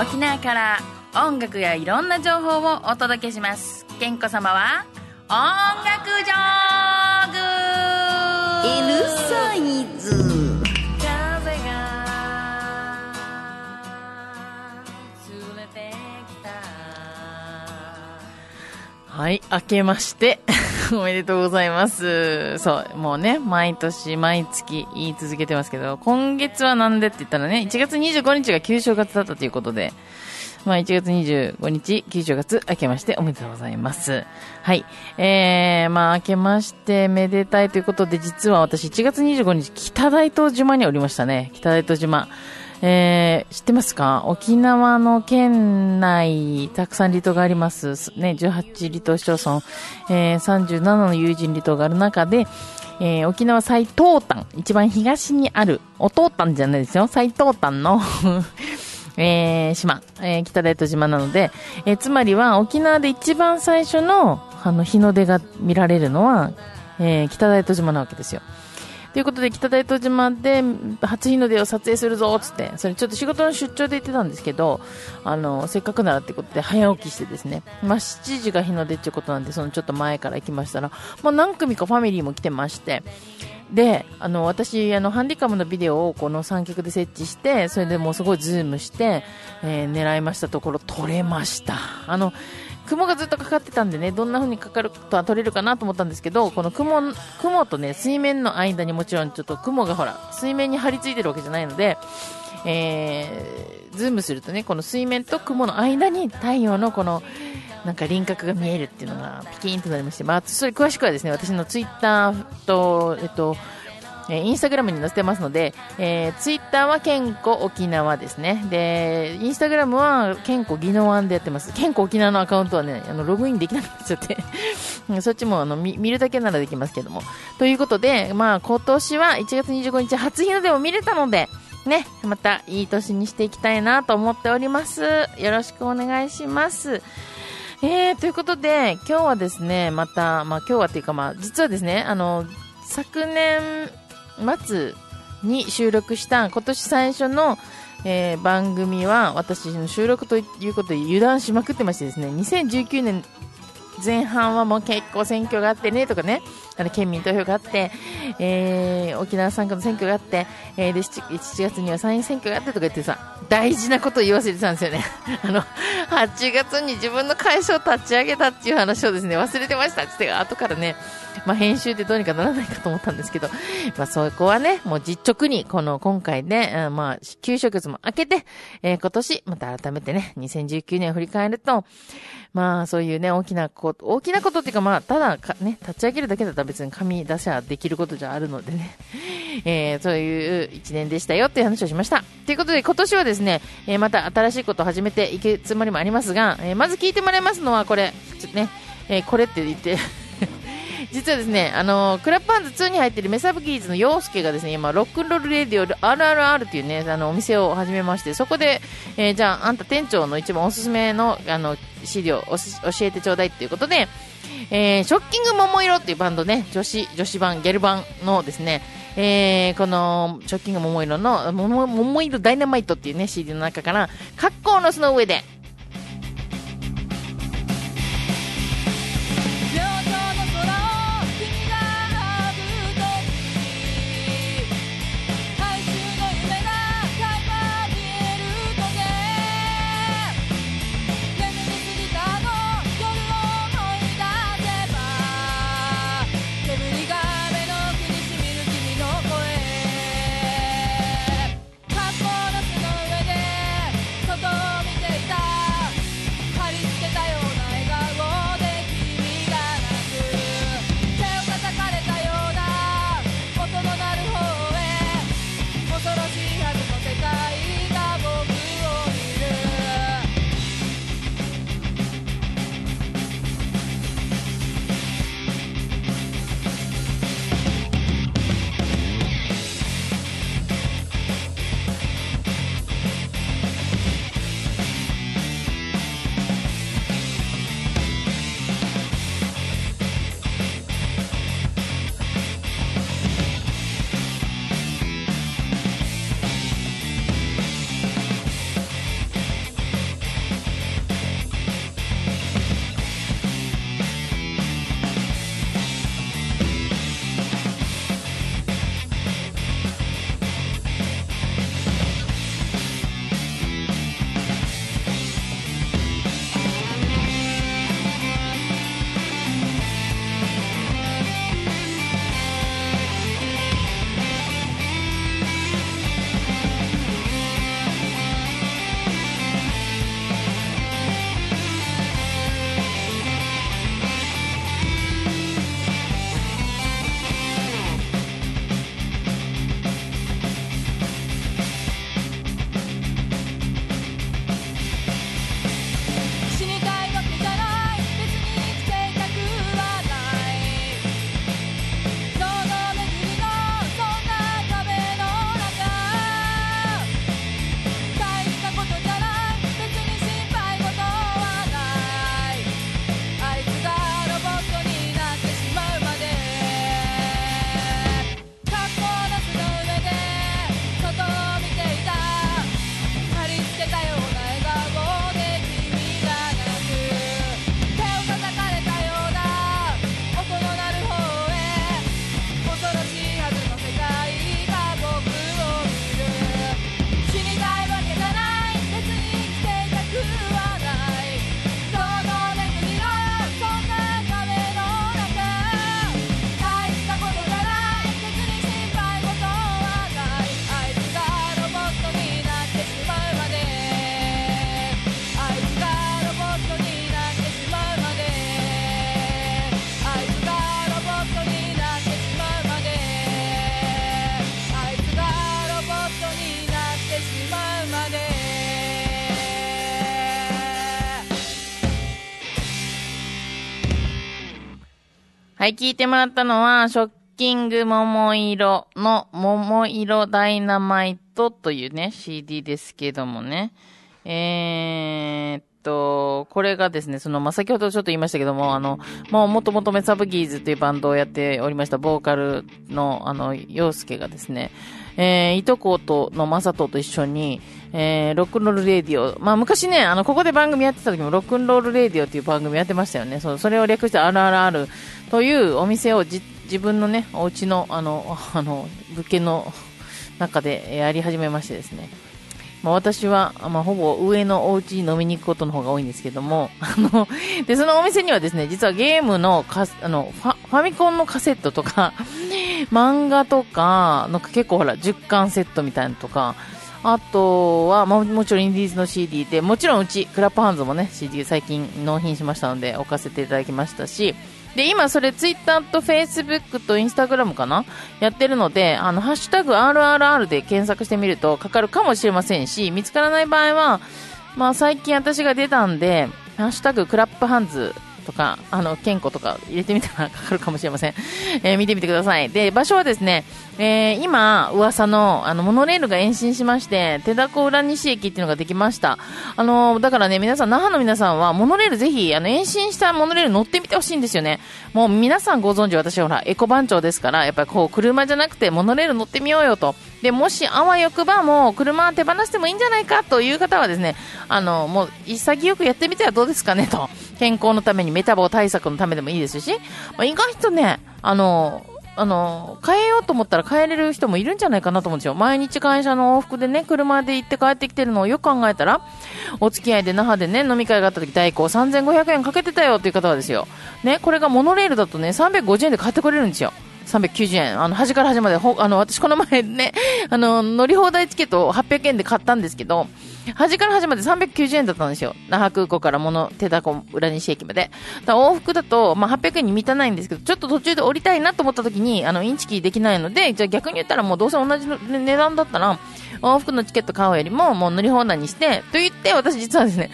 沖縄から音楽やいろんな情報をお届けします。健子様は音楽ジョーグ。L サイズ。風が連れてきた。はい、明けまして、おめでとうございます。そう、もうね、毎年、毎月言い続けてますけど、今月はなんでって言ったらね、1月25日が旧正月だったということで、まあ1月25日、旧正月、明けましておめでとうございます。はい。えー、まあ明けましてめでたいということで、実は私1月25日、北大東島におりましたね。北大東島。えー、知ってますか？沖縄の県内、たくさん離島があります。ね、18離島市町村、えー、37の有人離島がある中で、えー、沖縄最東端、一番東にある、お東端じゃないですよ、最東端の、えー、島、えー、北大東島なので、えー、つまりは沖縄で一番最初の、あの、日の出が見られるのは、えー、北大東島なわけですよ。ということで、北大東島で初日の出を撮影するぞっ、つって、それちょっと仕事の出張で行ってたんですけど、あの、せっかくならってことで早起きしてですね、まあ、7時が日の出っていうことなんで、そのちょっと前から行きましたら、まあ、何組かファミリーも来てまして、で、あの、私、あの、ハンディカムのビデオをこの三脚で設置して、それでもうすごいズームして、えー狙いましたところ、撮れました。あの、雲がずっとかかってたんでね、どんな風にかかるとは撮れるかなと思ったんですけど、この雲、雲とね、水面の間にもちろんちょっと雲がほら、水面に張り付いてるわけじゃないので、えー、ズームするとね、この水面と雲の間に太陽のこの、なんか輪郭が見えるっていうのがピキーンとなりまして、まあ、それ詳しくはですね、私のツイッターと、えっと、えーインスタグラムに載せてますので、えー、ツイッターは健康沖縄ですね。で、インスタグラムは健康宜野湾でやってます。健康沖縄のアカウントはね、あの、ログインできなくなっちゃって、そっちもあの見見るだけならできますけども。ということで、まあ今年は1月25日初日の出を見れたので、ね、またいい年にしていきたいなと思っております。よろしくお願いします。えー、ということで、今日はですね、また、まあ今日はっていうかまあ、実はですね、あの、昨年末に収録した今年最初の、えー番組は私の収録ということで油断しまくってましてですね、2019年前半はもう結構選挙があってねとかね、あの県民投票があって、えー沖縄参加の選挙があって、えーで 7, 7月には参院選挙があってとか言ってさ、大事なことを言い忘れてたんですよね。あの、8月に自分の会社を立ち上げたっていう話をですね、忘れてましたって言って、後からね、まあ、編集でどうにかならないかと思ったんですけど、まあ、そこはね、もう実直に、この今回ね、まあ、給食月も明けて、えー今年、また改めてね、2019年を振り返ると、まあ、そういうね、大きなこと、大きなことっていうか、まあ、ただか、ね、立ち上げるだけだったら別に紙出しゃできることじゃあるのでね、えーそういう一年でしたよっていう話をしました。ということで、今年はですね、えーまた新しいことを始めていくつもりもありますが、えーまず聞いてもらいますのは、これ、ちょっとね、えーこれって言って、実はですね、あのクラップハンズ2に入ってるメサブギーズの陽介がですね、今、ロックンロールレディオ RRR っていうね、あの、お店を始めまして、そこで、えーじゃあ、あんた店長の一番おすすめの、あの、資料おし教えてちょうだいっていうことで、えーショッキング桃色っていうバンドね、女子、女子版、ギャル版のですね、えーこの、ショッキング桃色の、桃桃色ダイナマイトっていうね、CD の中から、格好の巣の上で、はい、聞いてもらったのは、ショッキング桃色の桃色ダイナマイトというね、CD ですけどもね。えーっと、これがですね、その、まあ、先ほどちょっと言いましたけども、あの、もう、もともとメサブギーズというバンドをやっておりました、ボーカルの、あの、洋介がですね、えー、いとことのまさとと一緒に、えー、ロックンロールレディオ。まあ、昔ね、あの、ここで番組やってた時も、ロックンロールレディオっていう番組やってましたよね。そう、それを略して RRR というお店をじ自分のね、お家の、あの、あの、物件の中でやり始めましてですね。まあ、私は、まあ、ほぼ上のお家に飲みに行くことの方が多いんですけども、あの、で、そのお店にはですね、実はゲームのカス、あの、ファファミコンのカセットとか、漫画とか、なんか結構ほら、10巻セットみたいなのとか、あとは、まあ、もちろんインディーズの CD で、もちろんうち、クラップハンズもね、CD 最近納品しましたので、置かせていただきましたし、で、今それツイッターとフェイスブックとインスタグラムかなやってるので、あの、ハッシュタグ RRR で検索してみるとかかるかもしれませんし、見つからない場合は、まあ最近私が出たんで、ハッシュタグクラップハンズとか、あの、健康とか入れてみたらかかるかもしれません。えー見てみてください。で、場所はですね、えー今、噂の、あの、モノレールが延伸しまして、手だこ浦西駅っていうのができました。あの、だからね、皆さん、那覇の皆さんは、モノレールぜひ、あの、延伸したモノレール乗ってみてほしいんですよね。もう皆さんご存知、私はほら、エコ番長ですから、やっぱりこう、車じゃなくて、モノレール乗ってみようよと。で、もし、あわよくば、もう、車は手放してもいいんじゃないかという方はですね、あの、もう、潔くやってみてはどうですかねと。健康のために、メタボ対策のためでもいいですし、まあ、意外とね、あの、あの、変えようと思ったら変えれる人もいるんじゃないかなと思うんですよ。毎日会社の往復でね、車で行って帰ってきてるのをよく考えたら、お付き合いで那覇でね、飲み会があった時代行3500円かけてたよっていう方はですよ。ね、これがモノレールだとね、350円で買ってこれるんですよ。390円。あの、端から端まで、ほ、あの、私この前ね、あの、乗り放題チケットを800円で買ったんですけど、端から端まで390円だったんですよ。那覇空港からもの、手だこ浦西駅まで。だ往復だと、まあ、800円に満たないんですけど、ちょっと途中で降りたいなと思った時に、あの、インチキできないので、じゃあ逆に言ったらもうどうせ同じの値段だったら、往復のチケット買うよりも、もう乗り放題にして、と言って、私実はですね、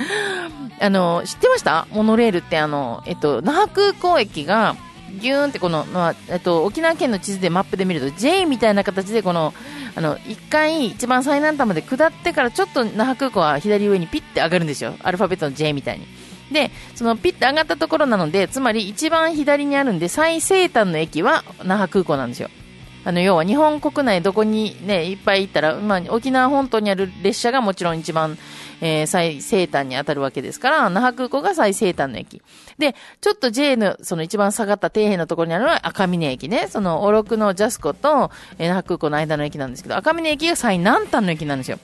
あの、知ってました？モノレールってあの、えっと、那覇空港駅が、ギューンってこの、まあ、えっと、沖縄県の地図でマップで見ると J みたいな形でこの、あの、一回一番最南端まで下ってからちょっと那覇空港は左上にピッて上がるんですよ。アルファベットの J みたいに。で、そのピッて上がったところなので、つまり一番左にあるんで、最西端の駅は那覇空港なんですよ。あの、要は日本国内どこにね、いっぱい行ったら、まあ、沖縄本島にある列車がもちろん一番、えー最西端に当たるわけですから、那覇空港が最西端の駅。で、ちょっと J の、その一番下がった底辺のところにあるのは赤峰駅ね。その、おろくのジャスコと、えー那覇空港の間の駅なんですけど、赤峰駅が最南端の駅なんですよ。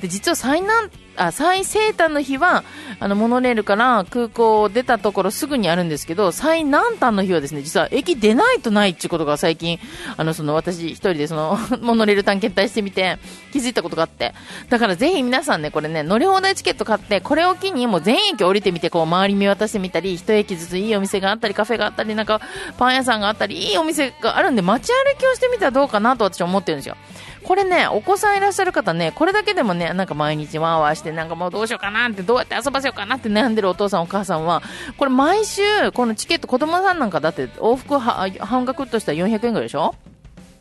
で、実は最南、あ、最西端の日は、あの、モノレールから空港を出たところすぐにあるんですけど、最南端の日はですね、実は駅出ないとないっていうことが最近、あの、その、私一人でその、モノレール探検隊してみて、気づいたことがあって。だからぜひ皆さんね、これね、乗り放題チケット買って、これを機にもう全駅降りてみて、こう、周り見渡してみたり、一駅ずついいお店があったり、カフェがあったり、なんか、パン屋さんがあったり、いいお店があるんで、街歩きをしてみたらどうかなと私は思ってるんですよ。これね、お子さんいらっしゃる方ね、これだけでもね、なんか毎日ワーワーして、なんかもうどうしようかなって、どうやって遊ばせようかなって悩んでるお父さんお母さんは、これ毎週、このチケット、子供さんなんかだって往復半額としたら400円ぐらいでしょ？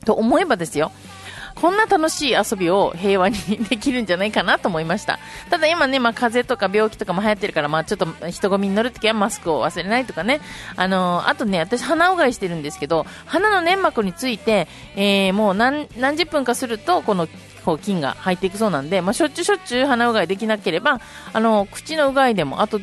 と思えばですよ。こんな楽しい遊びを平和にできるんじゃないかなと思いました。ただ今ね、まあ風邪とか病気とかも流行ってるから、まあちょっと人混みに乗るときはマスクを忘れないとかね。あのーあとね、私鼻うがいしてるんですけど、鼻の粘膜について、えーもう何、何十分かすると、この、こう菌が入っていくそうなんで、まあ、しょっちゅうしょっちゅう鼻うがいできなければ、あの、口のうがいでも、あと、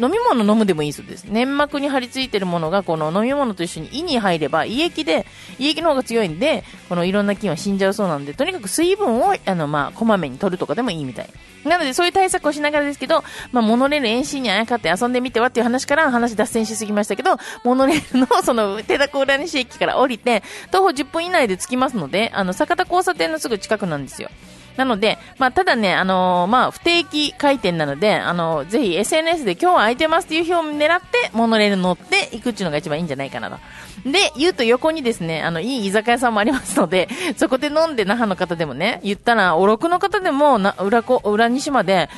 飲み物飲むでもいいそうです。粘膜に張り付いてるものが、この飲み物と一緒に胃に入れば、胃液で、胃液の方が強いんで、このいろんな菌は死んじゃうそうなんで、とにかく水分を、あの、まあ、こまめに取るとかでもいいみたい。なので、そういう対策をしながらですけど、まあ、モノレール遠心にあやかって遊んでみてはっていう話から話脱線しすぎましたけど、モノレールの、その、手だこ浦西駅から降りて、徒歩10分以内で着きますので、あの、坂田交差点のすぐ近くなんですよ。なので、まあ、ただね、あのーまあ、不定期開店なので、あのーぜひ SNS で今日は空いてますっていう日を狙って、モノレール乗って行くっていうのが一番いいんじゃないかなと。で、言うと横にですね、あの、いい居酒屋さんもありますので、そこで飲んで那覇の方でもね、言ったら、おろくの方でも、な、裏こ、裏西まで、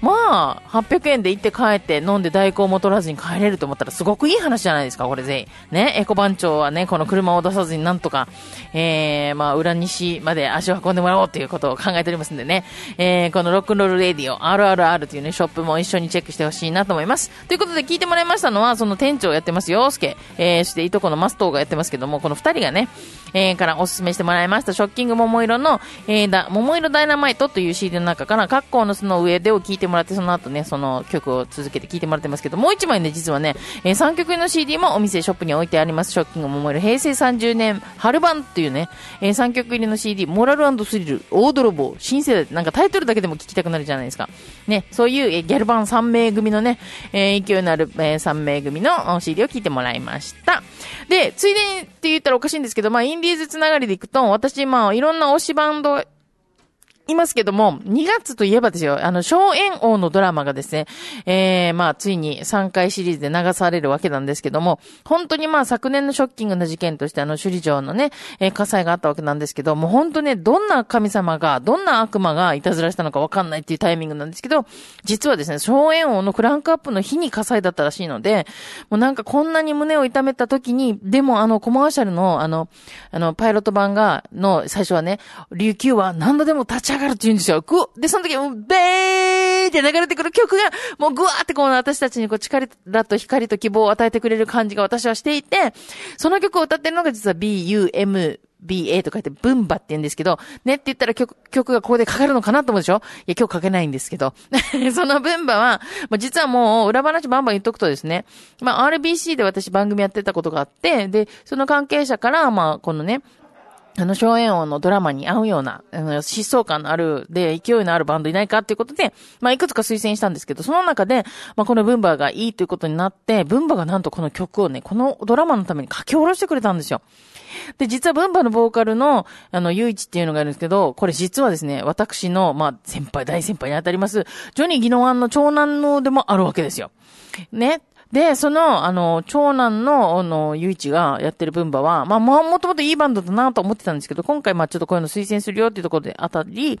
まあ、800円で行って帰って飲んで代行も取らずに帰れると思ったらすごくいい話じゃないですか、これぜひ。ね、エコ番長はね、この車を出さずになんとか、えー、まあ、裏西まで足を運んでもらおうということを考えておりますんでね、えー、このロックンロールレディオ、RRR というね、ショップも一緒にチェックしてほしいなと思います。ということで聞いてもらいましたのは、その店長やってますよ、スケ、えー、そしていとこのマストーがやってますけども、この二人がね、えー、からおすすめしてもらいました、ショッキング桃色の、えー、だ、桃色ダイナマイトという CD の中から、格好の巣の上でを聞いてもらって、その後ね、その曲を続けて聞いてもらってますけど、もう一枚ね、実はね、えー、3曲入りの CD もお店、ショップに置いてあります、ショッキング桃色平成30年春版っていうね、えー、3曲入りの CD、モラルスリル、大泥棒、新世代、なんかタイトルだけでも聞きたくなるじゃないですか。ね、そういう、ギャル版3名組のね、えー勢いのある、えー3名組の CD を聞いてもらいました。で、ついでにって言ったらおかしいんですけど、まあ、インディーズつながりでいくと、私、まあ、いろんな推しバンド、いますけども、2月といえばですよ、あの、荘園王のドラマがですね、えー、まあ、ついに3回シリーズで流されるわけなんですけども、本当にまあ、昨年のショッキングな事件として、あの、首里城のね、えー火災があったわけなんですけど、も本当ね、どんな神様が、どんな悪魔がいたずらしたのかわかんないっていうタイミングなんですけど、実はですね、荘園王のクランクアップの日に火災だったらしいので、もうなんかこんなに胸を痛めた時に、でもあの、コマーシャルの、あの、あの、パイロット版が、の、最初はね、琉球は何度でも立ち上がるって言うんですよ。ぐで、その時、もうべーって流れてくる曲が、もうぐわーってこう私たちにこう力と光と希望を与えてくれる感じが私はしていて、その曲を歌ってるのが実は B-U-M BA と書いて、ブンバって言うんですけど、ねって言ったら曲、曲がここでかかるのかなと思うでしょ？いや、今日かけないんですけど。そのブンバは、まあ、実はもう、裏話バンバン言っとくとですね、まあ、RBC で私番組やってたことがあって、で、その関係者から、まあ、このね、あの、荘園王のドラマに合うような、あの、疾走感のある、で、勢いのあるバンドいないかっていうことで、まあ、いくつか推薦したんですけど、その中で、まあ、このブンバーがいいということになって、ブンバーがなんとこの曲をね、このドラマのために書き下ろしてくれたんですよ。で、実はブンバーのボーカルの、あの、ユイチっていうのがいるんですけど、これ実はですね、私の、まあ、先輩、大先輩に当たります、ジョニー・ギノワンの長男のでもあるわけですよ。ね。で、その、あの、長男の、あの、ゆいちがやってる分馬は、まあ、も、もともといいバンドだなと思ってたんですけど、今回、まあ、ちょっとこういうの推薦するよっていうところであたり、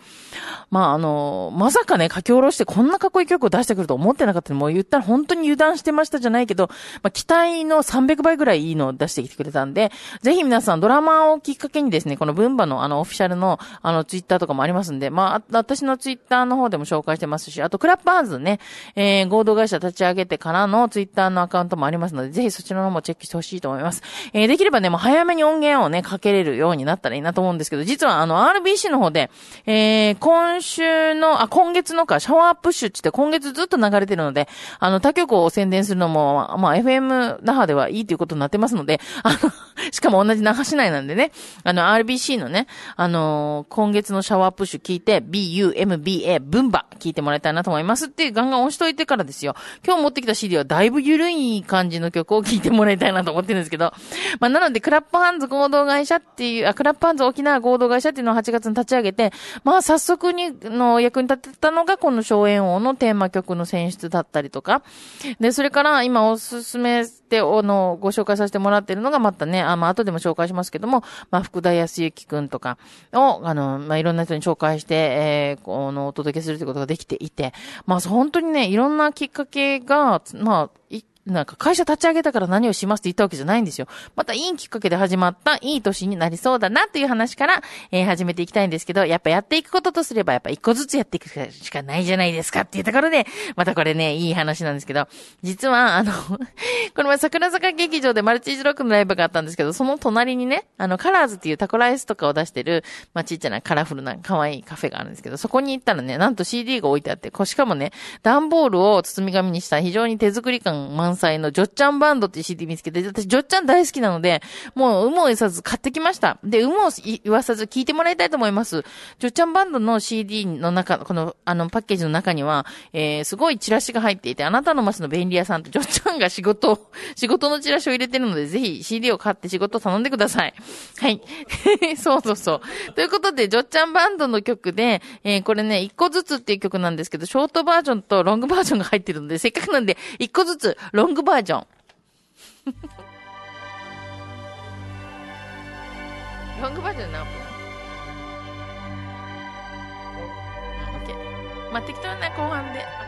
まあ、あの、まさかね、書き下ろしてこんなかっこいい曲を出してくると思ってなかったもう言ったら本当に油断してましたじゃないけど、まあ、期待の300倍ぐらいいいのを出してきてくれたんで、ぜひ皆さんドラマをきっかけにですね、この分馬のあの、オフィシャルの、あの、ツイッターとかもありますんで、まあ、私のツイッターの方でも紹介してますし、あと、クラップハンズね、えー、合同会社立ち上げてからのツイッターのアカウントもありますので、ぜひそちらの方もチェックしてほしいと思います。えー、できればね、もう早めに音源をね、かけれるようになったらいいなと思うんですけど、実はあの、RBC の方で、えー、今週の、あ、今月のか、シャワープッシュって言って今月ずっと流れてるので、あの、他局を宣伝するのも、まあ、FM 那覇ではいいということになってますので、あの、しかも同じ那覇市内なんでね、あの、RBC のね、あのー今月のシャワープッシュ聞いて、BUMBA、ブンバ聞いてもらいたいなと思いますってガンガン押しといてからですよ。今日持ってきた CD はだいぶ緩い感じの曲を聴いてもらいたいなと思ってるんですけど、まあ、なので、クラップハンズ合同会社っていう、あ、クラップハンズ沖縄合同会社っていうのを8月に立ち上げて、まあ、早速に、の役に立てたのが、この荘園王のテーマ曲の選出だったりとか、で、それから今おすすめして、あの、ご紹介させてもらってるのが、またね、あ、まあ、後でも紹介しますけども、まあ、福田康之くんとかを、あの、まあ、いろんな人に紹介して、えー、この、お届けするということができていて、まあ、本当にね、いろんなきっかけが、まあ、なんか会社立ち上げたから何をしますって言ったわけじゃないんですよ。またいいきっかけで始まったいい年になりそうだなという話から、えー始めていきたいんですけど、やっぱやっていくこととすればやっぱ一個ずつやっていくしかないじゃないですかっていうところで、またこれね、いい話なんですけど、実はあの、この前桜坂劇場でマルチーズロックのライブがあったんですけど、その隣にね、あの、カラーズっていうタコライスとかを出してる、まあ、ちっちゃなカラフルな可愛いカフェがあるんですけど、そこに行ったらね、なんと CD が置いてあって、こしかもね、段ボールを包み紙にした非常に手作り感満関西のジョッチャンバンドっていう CD 見つけて、私ジョッチャン大好きなので、もう、有無を言わさず買ってきました。で、有無を言わさず聞いてもらいたいと思います。ジョッチャンバンドの CD の中、この、あの、パッケージの中には、えー、すごいチラシが入っていて、あなたの街の便利屋さんとジョッチャンが仕事を、仕事のチラシを入れてるので、ぜひ CD を買って仕事を頼んでください。はい。そうそうそう。ということで、ジョッチャンバンドの曲で、えー、これね、一個ずつっていう曲なんですけど、ショートバージョンとロングバージョンが入ってるので、せっかくなんで、一個ずつ、ロロングバージョン。ロングバージョン何分うん、オッケー。まあ、適当な後半で。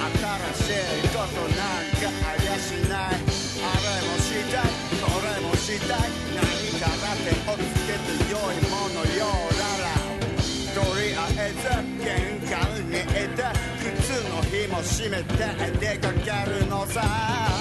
新しいことなんかありゃしないあれもしたいこれもしたい何から手をつけて良いものよならとりあえず玄関にいて靴の紐閉めて出かけるのさ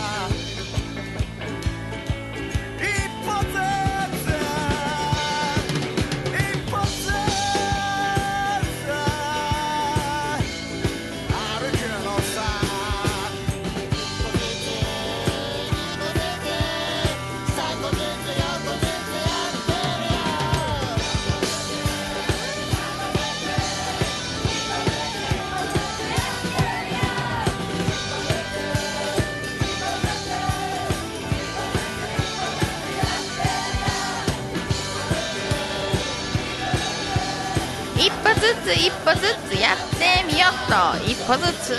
ず一歩ずつやってみようと。一歩ずつ。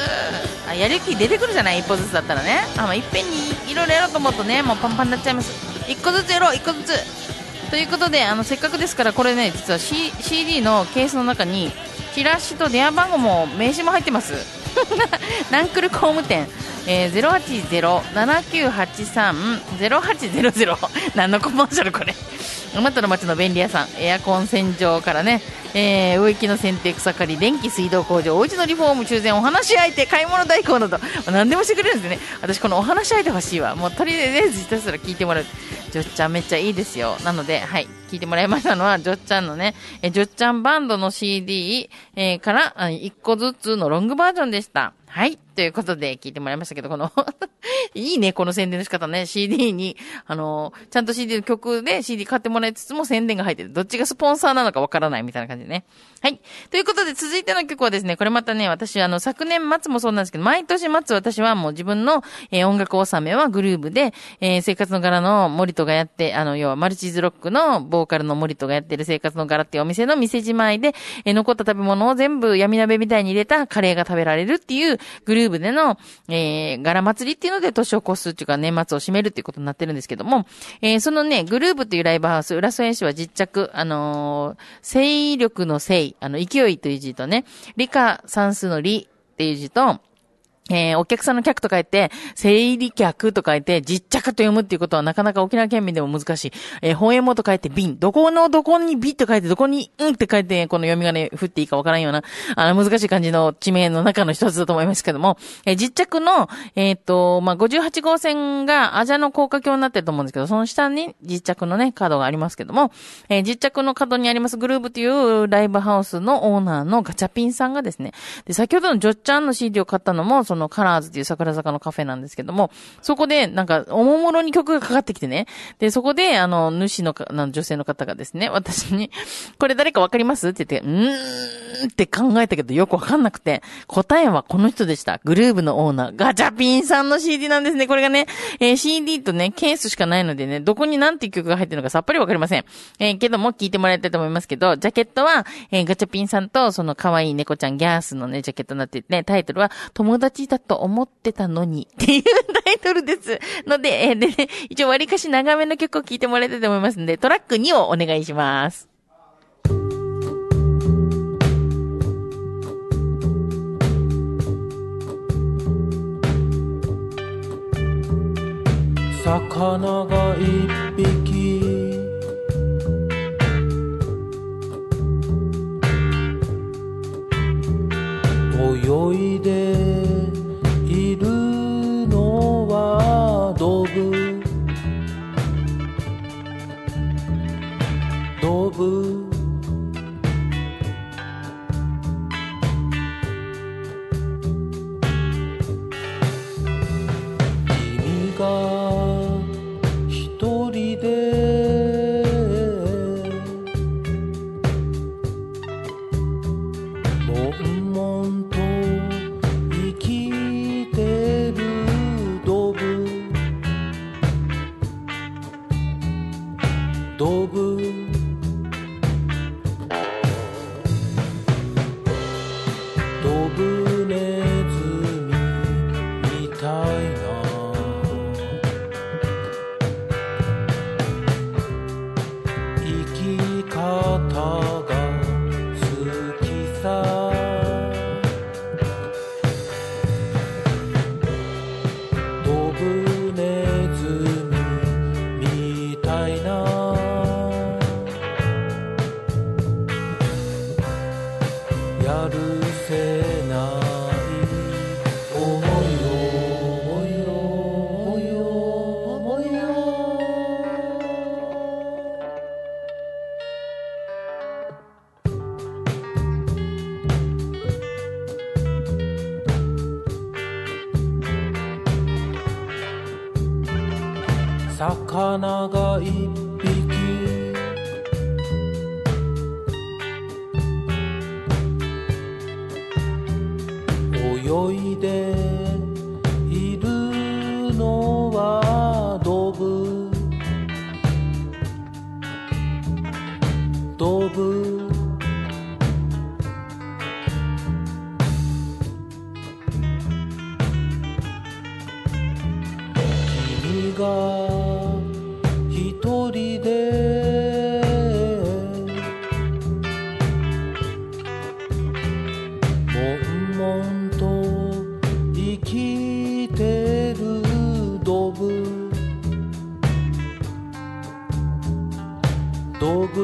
あやる気出てくるじゃない？一歩ずつだったらね。あ、まあ、いっぺんにいろいろやろうと思うとねもうパンパンになっちゃいます。一個ずつやろう一個ずつ。ということであのせっかくですからこれね実は、C、CD のケースの中にチラシと電話番号も名刺も入ってます。ナンクル工務店。えー、080-7983-0800何のコマーシャルこれ。あなたの街の便利屋さん。エアコン洗浄からね、えー植木の剪定草刈り電気水道工場おうちのリフォーム修繕お話し相手買い物代行など。何でもしてくれるんですね。私このお話し相手欲しいわ。もうとりあえずひたすら聞いてもらう。ジョッちゃんめっちゃいいですよ。なのではい。聞いてもらいましたのはジョッちゃんのねえジョッちゃんバンドの CD、えーから1個ずつのロングバージョンでした。はい。ということで聞いてもらいましたけど、この いいね、この宣伝の仕方ね。CD に、あの、ちゃんと CD の曲で CD 買ってもらいつつも宣伝が入ってる。どっちがスポンサーなのかわからないみたいな感じでね。はい。ということで続いての曲はですね、これまたね、私、あの、昨年末もそうなんですけど、毎年末私はもう自分の、えー音楽納めはグルーブで、えー生活の柄の森戸がやって、あの、要はマルチーズロックのボーカルの森戸がやってる生活の柄っていうお店の店じまいで、えー残った食べ物を全部闇鍋みたいに入れたカレーが食べられるっていうグルーブでの、えー、柄祭りっていうので年を越すっていうか年末を締めるっていうことになってるんですけども、えーそのね、グルーブというライブハウス、浦添市は実着、あのー、勢力の勢、あの、勢いという字とね、理科算数の理っていう字と、えーお客さんの客と書いて、整理客と書いて、実着と読むっていうことはなかなか沖縄県民でも難しい。えー、本屋もと書いて瓶。どこのどこにビと書いて、どこにうんって書いて、この読み仮名振っていいかわからんような、あの、難しい感じの地名の中の一つだと思いますけども、えー実着の、えっ、と、まあ、58号線がアジャの高架橋になってると思うんですけど、その下に実着のね、角がありますけども、えー実着の角にありますグルーブというライブハウスのオーナーのガチャピンさんがですね、で、先ほどのジョッチャンの CD を買ったのも、そののカラーズっていう桜坂のカフェなんですけども、そこでなんか、おもむろに曲がかかってきてね、で、そこで、あの、主のか、あの女性の方がですね、私に、これ誰かわかります？って言って、うーんって考えたけどよくわかんなくて、答えはこの人でした。グルーブのオーナー、ガチャピンさんの CD なんですね。これがね、えー CD とね、ケースしかないのでね、どこに何ていう曲が入ってるのかさっぱりわかりません。えーけども聞いてもらいたいと思いますけど、ジャケットは、えーガチャピンさんとその可愛い猫ちゃんギャースのね、ジャケットになっててね、タイトルは、友達だと思ってたのにっていうタイトルです。ので、えーでね、一応割かし長めの曲を聴いてもらいたいと思いますので、トラック2をお願いします。魚が一匹道具。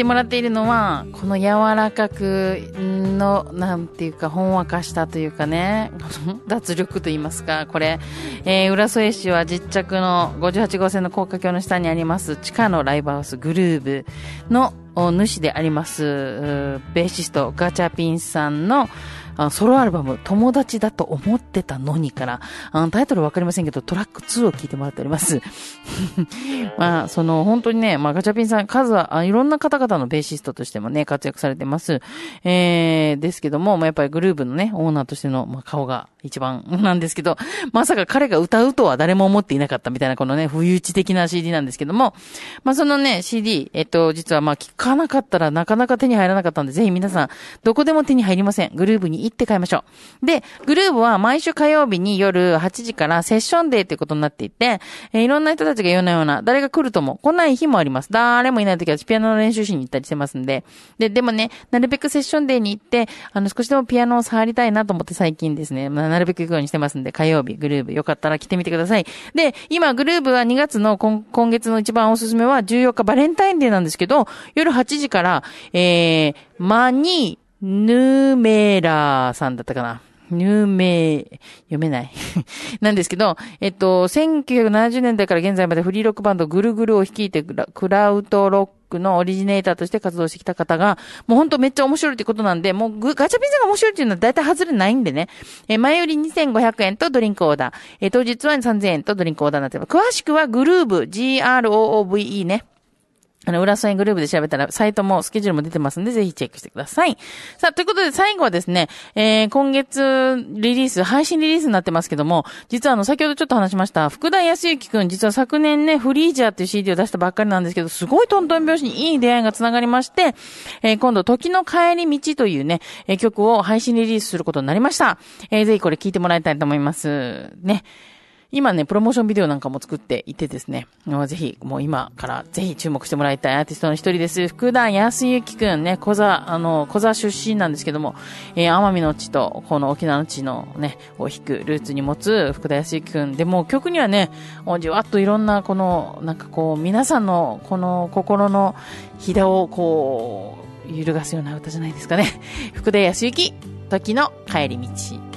てもらっているのは、この柔らかくの、なんていうか、ほんわかしたというかね、脱力と言いますか、これ、えー、浦添市は実着の58号線の高架橋の下にあります、地下のライブハウスグルーブの主であります、ベーシストガチャピンさんの、あソロアルバム、友達だと思ってたのにから、あタイトルわかりませんけど、トラック2を聞いてもらっております。まあ、その、本当にね、まあ、ガチャピンさん、数は、あいろんな方々のベーシストとしてもね、活躍されてます。えー、ですけども、まあ、やっぱりグルーブのね、オーナーとしての、まあ、顔が一番 なんですけど、まさか彼が歌うとは誰も思っていなかったみたいな、このね、不意打ち的な CD なんですけども、まあ、そのね、CD、えっと、実はまあ、聞かなかったらなかなか手に入らなかったんで、ぜひ皆さん、どこでも手に入りません。グルーブに行って買いましょう。で、グルーブは毎週火曜日に夜8時からセッションデーってことになっていて、えーいろんな人たちが言うような、誰が来るとも、来ない日もあります。誰もいない時はピアノの練習しに行ったりしてますんで。で、でもね、なるべくセッションデーに行って、あの、少しでもピアノを触りたいなと思って最近ですね、まあ、なるべく行くようにしてますんで、火曜日、グルーブ、よかったら来てみてください。で、今、グルーブは2月の今今月の一番おすすめは14日バレンタインデーなんですけど、夜8時から、えー、マニヌーメーラーさんだったかな。ニューメイ、読めない。なんですけど、えっと、1970年代から現在までフリーロックバンドグルグルを率いてクラクラウドロックのオリジネーターとして活動してきた方が、もうほんとめっちゃ面白いってことなんで、もうグガチャピンさんが面白いっていうのは大体外れないんでね。え前より2500円とドリンクオーダー。え当日は3000円とドリンクオーダーになってます。詳しくはグルーブ、GROOVE ね。あの、浦添グループで調べたら、サイトもスケジュールも出てますんで、ぜひチェックしてください。さあ、ということで、最後はですね、えー、今月リリース、配信リリースになってますけども、実はあの、先ほどちょっと話しました、福田康之くん、実は昨年ね、フリージャーっていう CD を出したばっかりなんですけど、すごいトントン拍子にいい出会いが繋がりまして、えー、今度、時の帰り道というね、えー曲を配信リリースすることになりました。えー、ぜひこれ聞いてもらいたいと思います。ね。今ね、プロモーションビデオなんかも作っていてですね、ぜひ、もう今からぜひ注目してもらいたいアーティストの一人です。福田康之くんね、小座、あの、小座出身なんですけども、えー、奄美の地と、この沖縄の地のね、を弾くルーツに持つ福田康之くんで、も曲にはね、もうじわっといろんな、この、なんかこう、皆さんの、この心のひだをこう、揺るがすような歌じゃないですかね。福田康之、時の帰り道。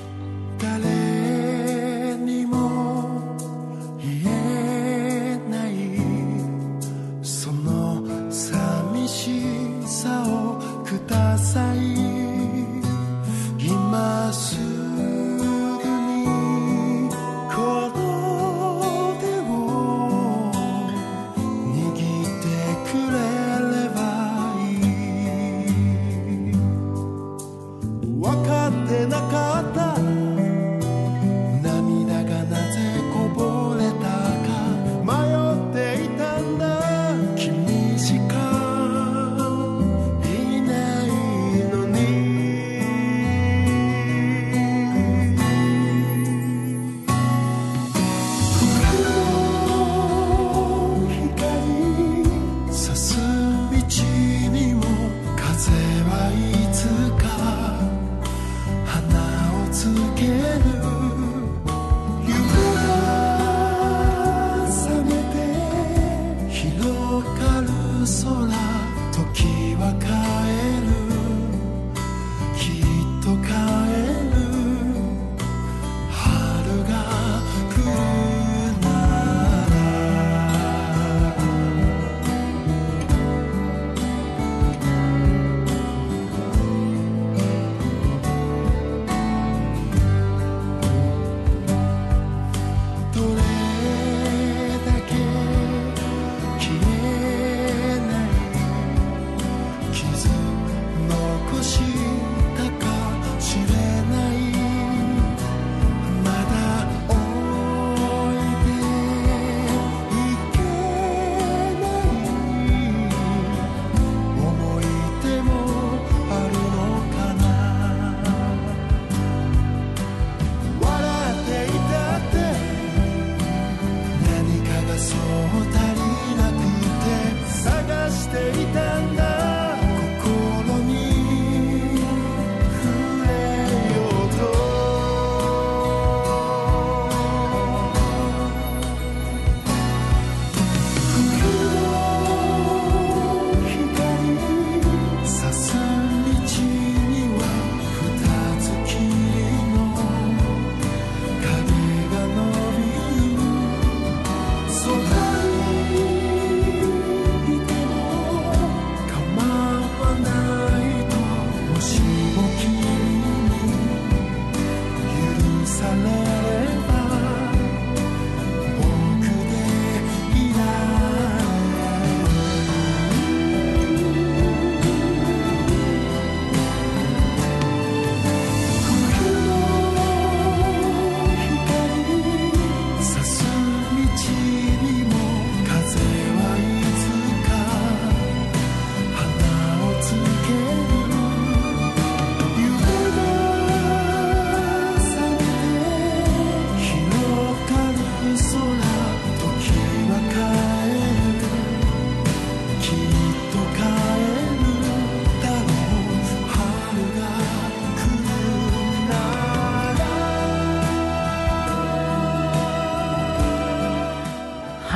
く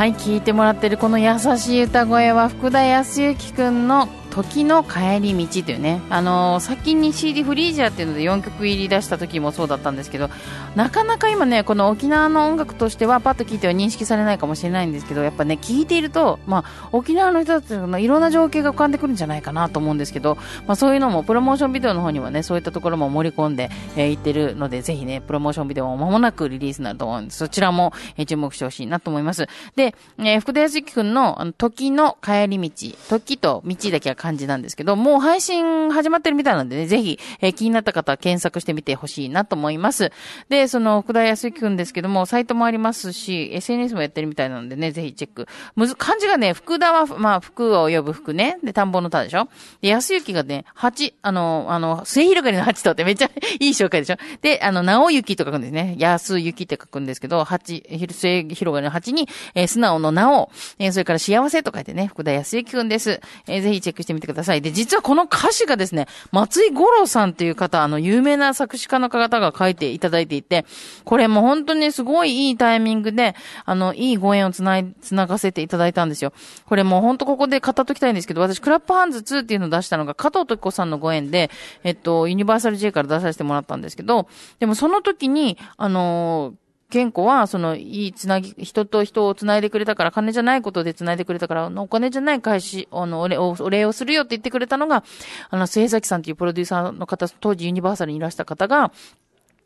はい、聞いてもらってるこの優しい歌声は福田康之くんの時の帰り道というね、あのー先に CD フリージャーっていうので4曲入り出した時もそうだったんですけど、なかなか今ね、この沖縄の音楽としてはパッと聞いては認識されないかもしれないんですけど、やっぱね、聞いていると、まあ、沖縄の人たちのいろんな情景が浮かんでくるんじゃないかなと思うんですけど、まあそういうのも、プロモーションビデオの方にはね、そういったところも盛り込んで、えーいってるので、ぜひね、プロモーションビデオも間もなくリリースになると思うんで。そちらも、えー注目してほしいなと思います。で、えー福田康之くんの、あの、時の帰り道、時と道だけは漢字なんですけど、もう配信始まってるみたいなんでね、ぜひ、えー気になった方は検索してみてほしいなと思います。で、その、福田康之くんですけども、サイトもありますし、SNS もやってるみたいなのでね、ぜひチェック。むず、漢字がね、福田は、まあ、福を呼ぶ福ね。で、田んぼの田でしょで、康之がね、八、あの、あの、末広がりの八とってめっちゃ いい紹介でしょで、あの、直行と書くんですね。安行って書くんですけど、八、末広がりの八に、えー素直の直、えーそれから幸せと書いてね、福田康之くんです。えーぜひチェックしてみてください。で、実はこの歌詞がですね、松井五郎さんっていう方、あの、有名な作詞家の方が書いていただいていて、これも本当にすごいいいタイミングで、あの、いいご縁をつない、つながせていただいたんですよ。これも本当ここで語っときたいんですけど、私、クラップハンズ2っていうのを出したのが加藤時子さんのご縁で、えっと、ユニバーサル J から出させてもらったんですけど、でもその時に、あのー健子は、その、いいつなぎ、人と人をつないでくれたから、金じゃないことでつないでくれたから、お金じゃない返し、あの、お礼を、お礼をするよって言ってくれたのが、あの、末崎さんっていうプロデューサーの方、当時ユニバーサルにいらした方が、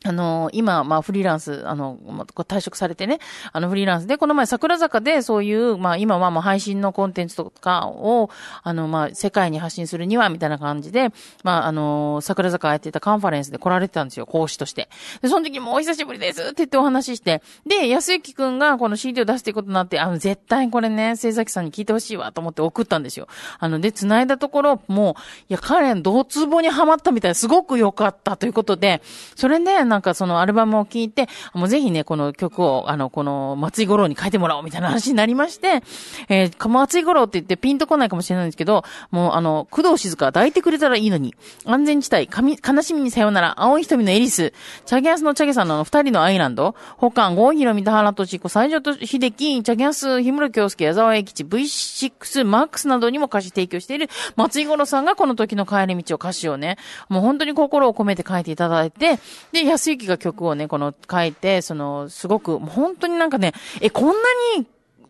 あの、今、まあ、フリーランス、あの、まあ退職されてね、あの、フリーランスで、この前、桜坂で、そういう、まあ、今はもう配信のコンテンツとかを、あの、まあ、世界に発信するには、みたいな感じで、まあ、あの、桜坂やってたカンファレンスで来られてたんですよ、講師として。で、その時も、お久しぶりですって言ってお話しして、で、安幸くんがこの CD を出していくことになって、あの、絶対これね、末崎さんに聞いてほしいわ、と思って送ったんですよ。あの、で、繋いだところ、もう、いや、彼、ドツボにはまったみたいですごく良かったということで、それで、なんかそのアルバムを聴いて、もうぜひね、この曲を、あの、この松井五郎に書いてもらおうみたいな話になりまして、えー、松井五郎って言ってピンとこないかもしれないんですけど、もうあの、工藤静香抱いてくれたらいいのに、安全地帯、かみ悲しみにさよなら、青い瞳のエリス、チャゲアスのチャゲさんのあの二人のアイランド、他、郷ひろみ、田原俊彦、西条秀樹、チャゲアス、氷室京介、矢沢永吉、V6、マックスなどにも歌詞提供している松井五郎さんがこの時の帰り道を歌詞をね、もう本当に心を込めて書いていただいて、で、安幸が曲をね、この書いて、その、すごく、本当になんかね、え、こんなに、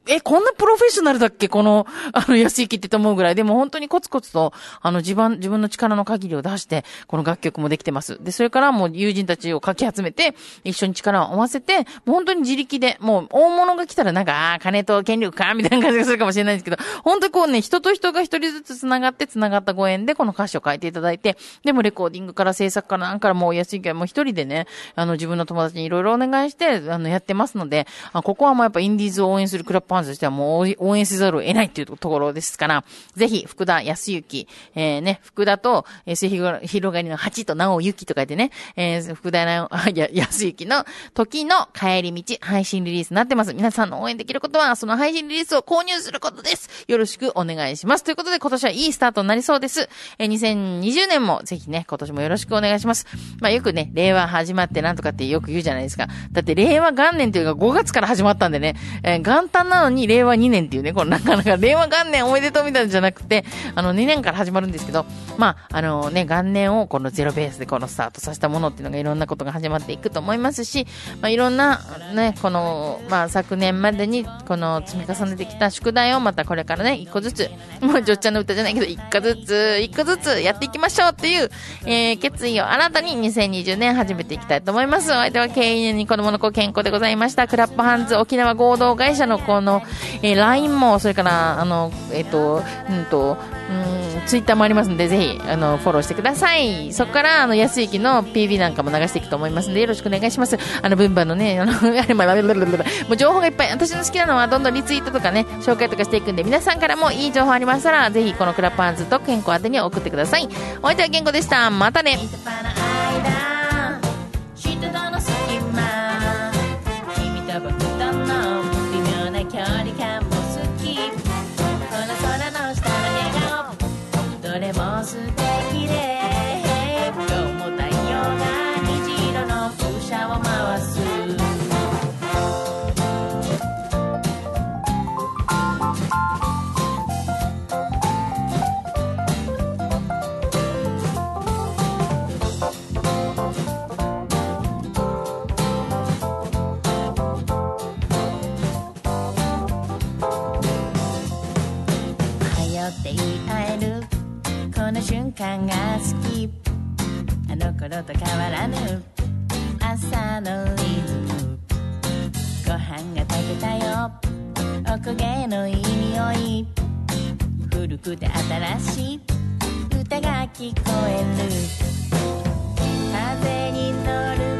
え、こんなプロフェッショナルだっけ？この、あの、安行ってと思うぐらい。でも本当にコツコツと、あの、自分、自分の力の限りを出して、この楽曲もできてます。で、それからもう友人たちをかき集めて、一緒に力を合わせて、もう本当に自力で、もう大物が来たらなんか、ああ、金と権力かみたいな感じがするかもしれないんですけど、本当にこうね、人と人が一人ずつ繋がって繋がったご縁で、この歌詞を書いていただいて、でもレコーディングから制作からなんからもう安行はもう一人でね、あの、自分の友達にいろいろお願いして、あの、やってますので、あここはもうやっぱインディーズを応援するクラップハンズとしてはもう応援せざるを得ないっていうところですから、ぜひ、福田康之、えー、ね、福田と、えー、末広がりの八と直行と書いてね、えー、福田な、あ、や、康之の時の帰り道、配信リリースになってます。皆さんの応援できることは、その配信リリースを購入することです。よろしくお願いします。ということで、今年はいいスタートになりそうです。えー、2020年もぜひね、今年もよろしくお願いします。まあ、よくね、令和始まってなんとかってよく言うじゃないですか。だって、令和元年というか5月から始まったんでね、えー、元旦なのに令和2年っていうね、この なかなか令和元年おめでとうみたいなんじゃなくて、あの、2年から始まるんですけど、まあ、あのね、元年をこのゼロベースでこのスタートさせたものっていうのがいろんなことが始まっていくと思いますし、まあ、いろんなね、この、まあ、昨年までにこの積み重ねてきた宿題をまたこれからね、一個ずつ、もう、じょっちゃんの歌じゃないけど、一個ずつ、一個ずつやっていきましょうっていう、えー、決意を新たに2020年始めていきたいと思います。お相手は経営に子供の子健康でございました。クラップハンズ沖縄合同会社のこの、えー、LINE も、それから、あの、えっ、と、うんと、うん、ツイッターもありますので、ぜひ、あの、フォローしてください。そこから、あの、安行の PV なんかも流していくと思いますので、よろしくお願いします。あの、分番のね、あの、あれ、まあ、もう情報がいっぱい。私の好きなのは、どんどんリツイートとかね、紹介とかしていくんで、皆さんからもいい情報ありましたら、ぜひ、このクラップハンズと健康宛てに送ってください。お相手は健康でした。またね。頃と変わらぬ朝のリズムご飯が炊けたよ。おこげのいい匂い。古くて新しい歌が聞こえる。風に乗る。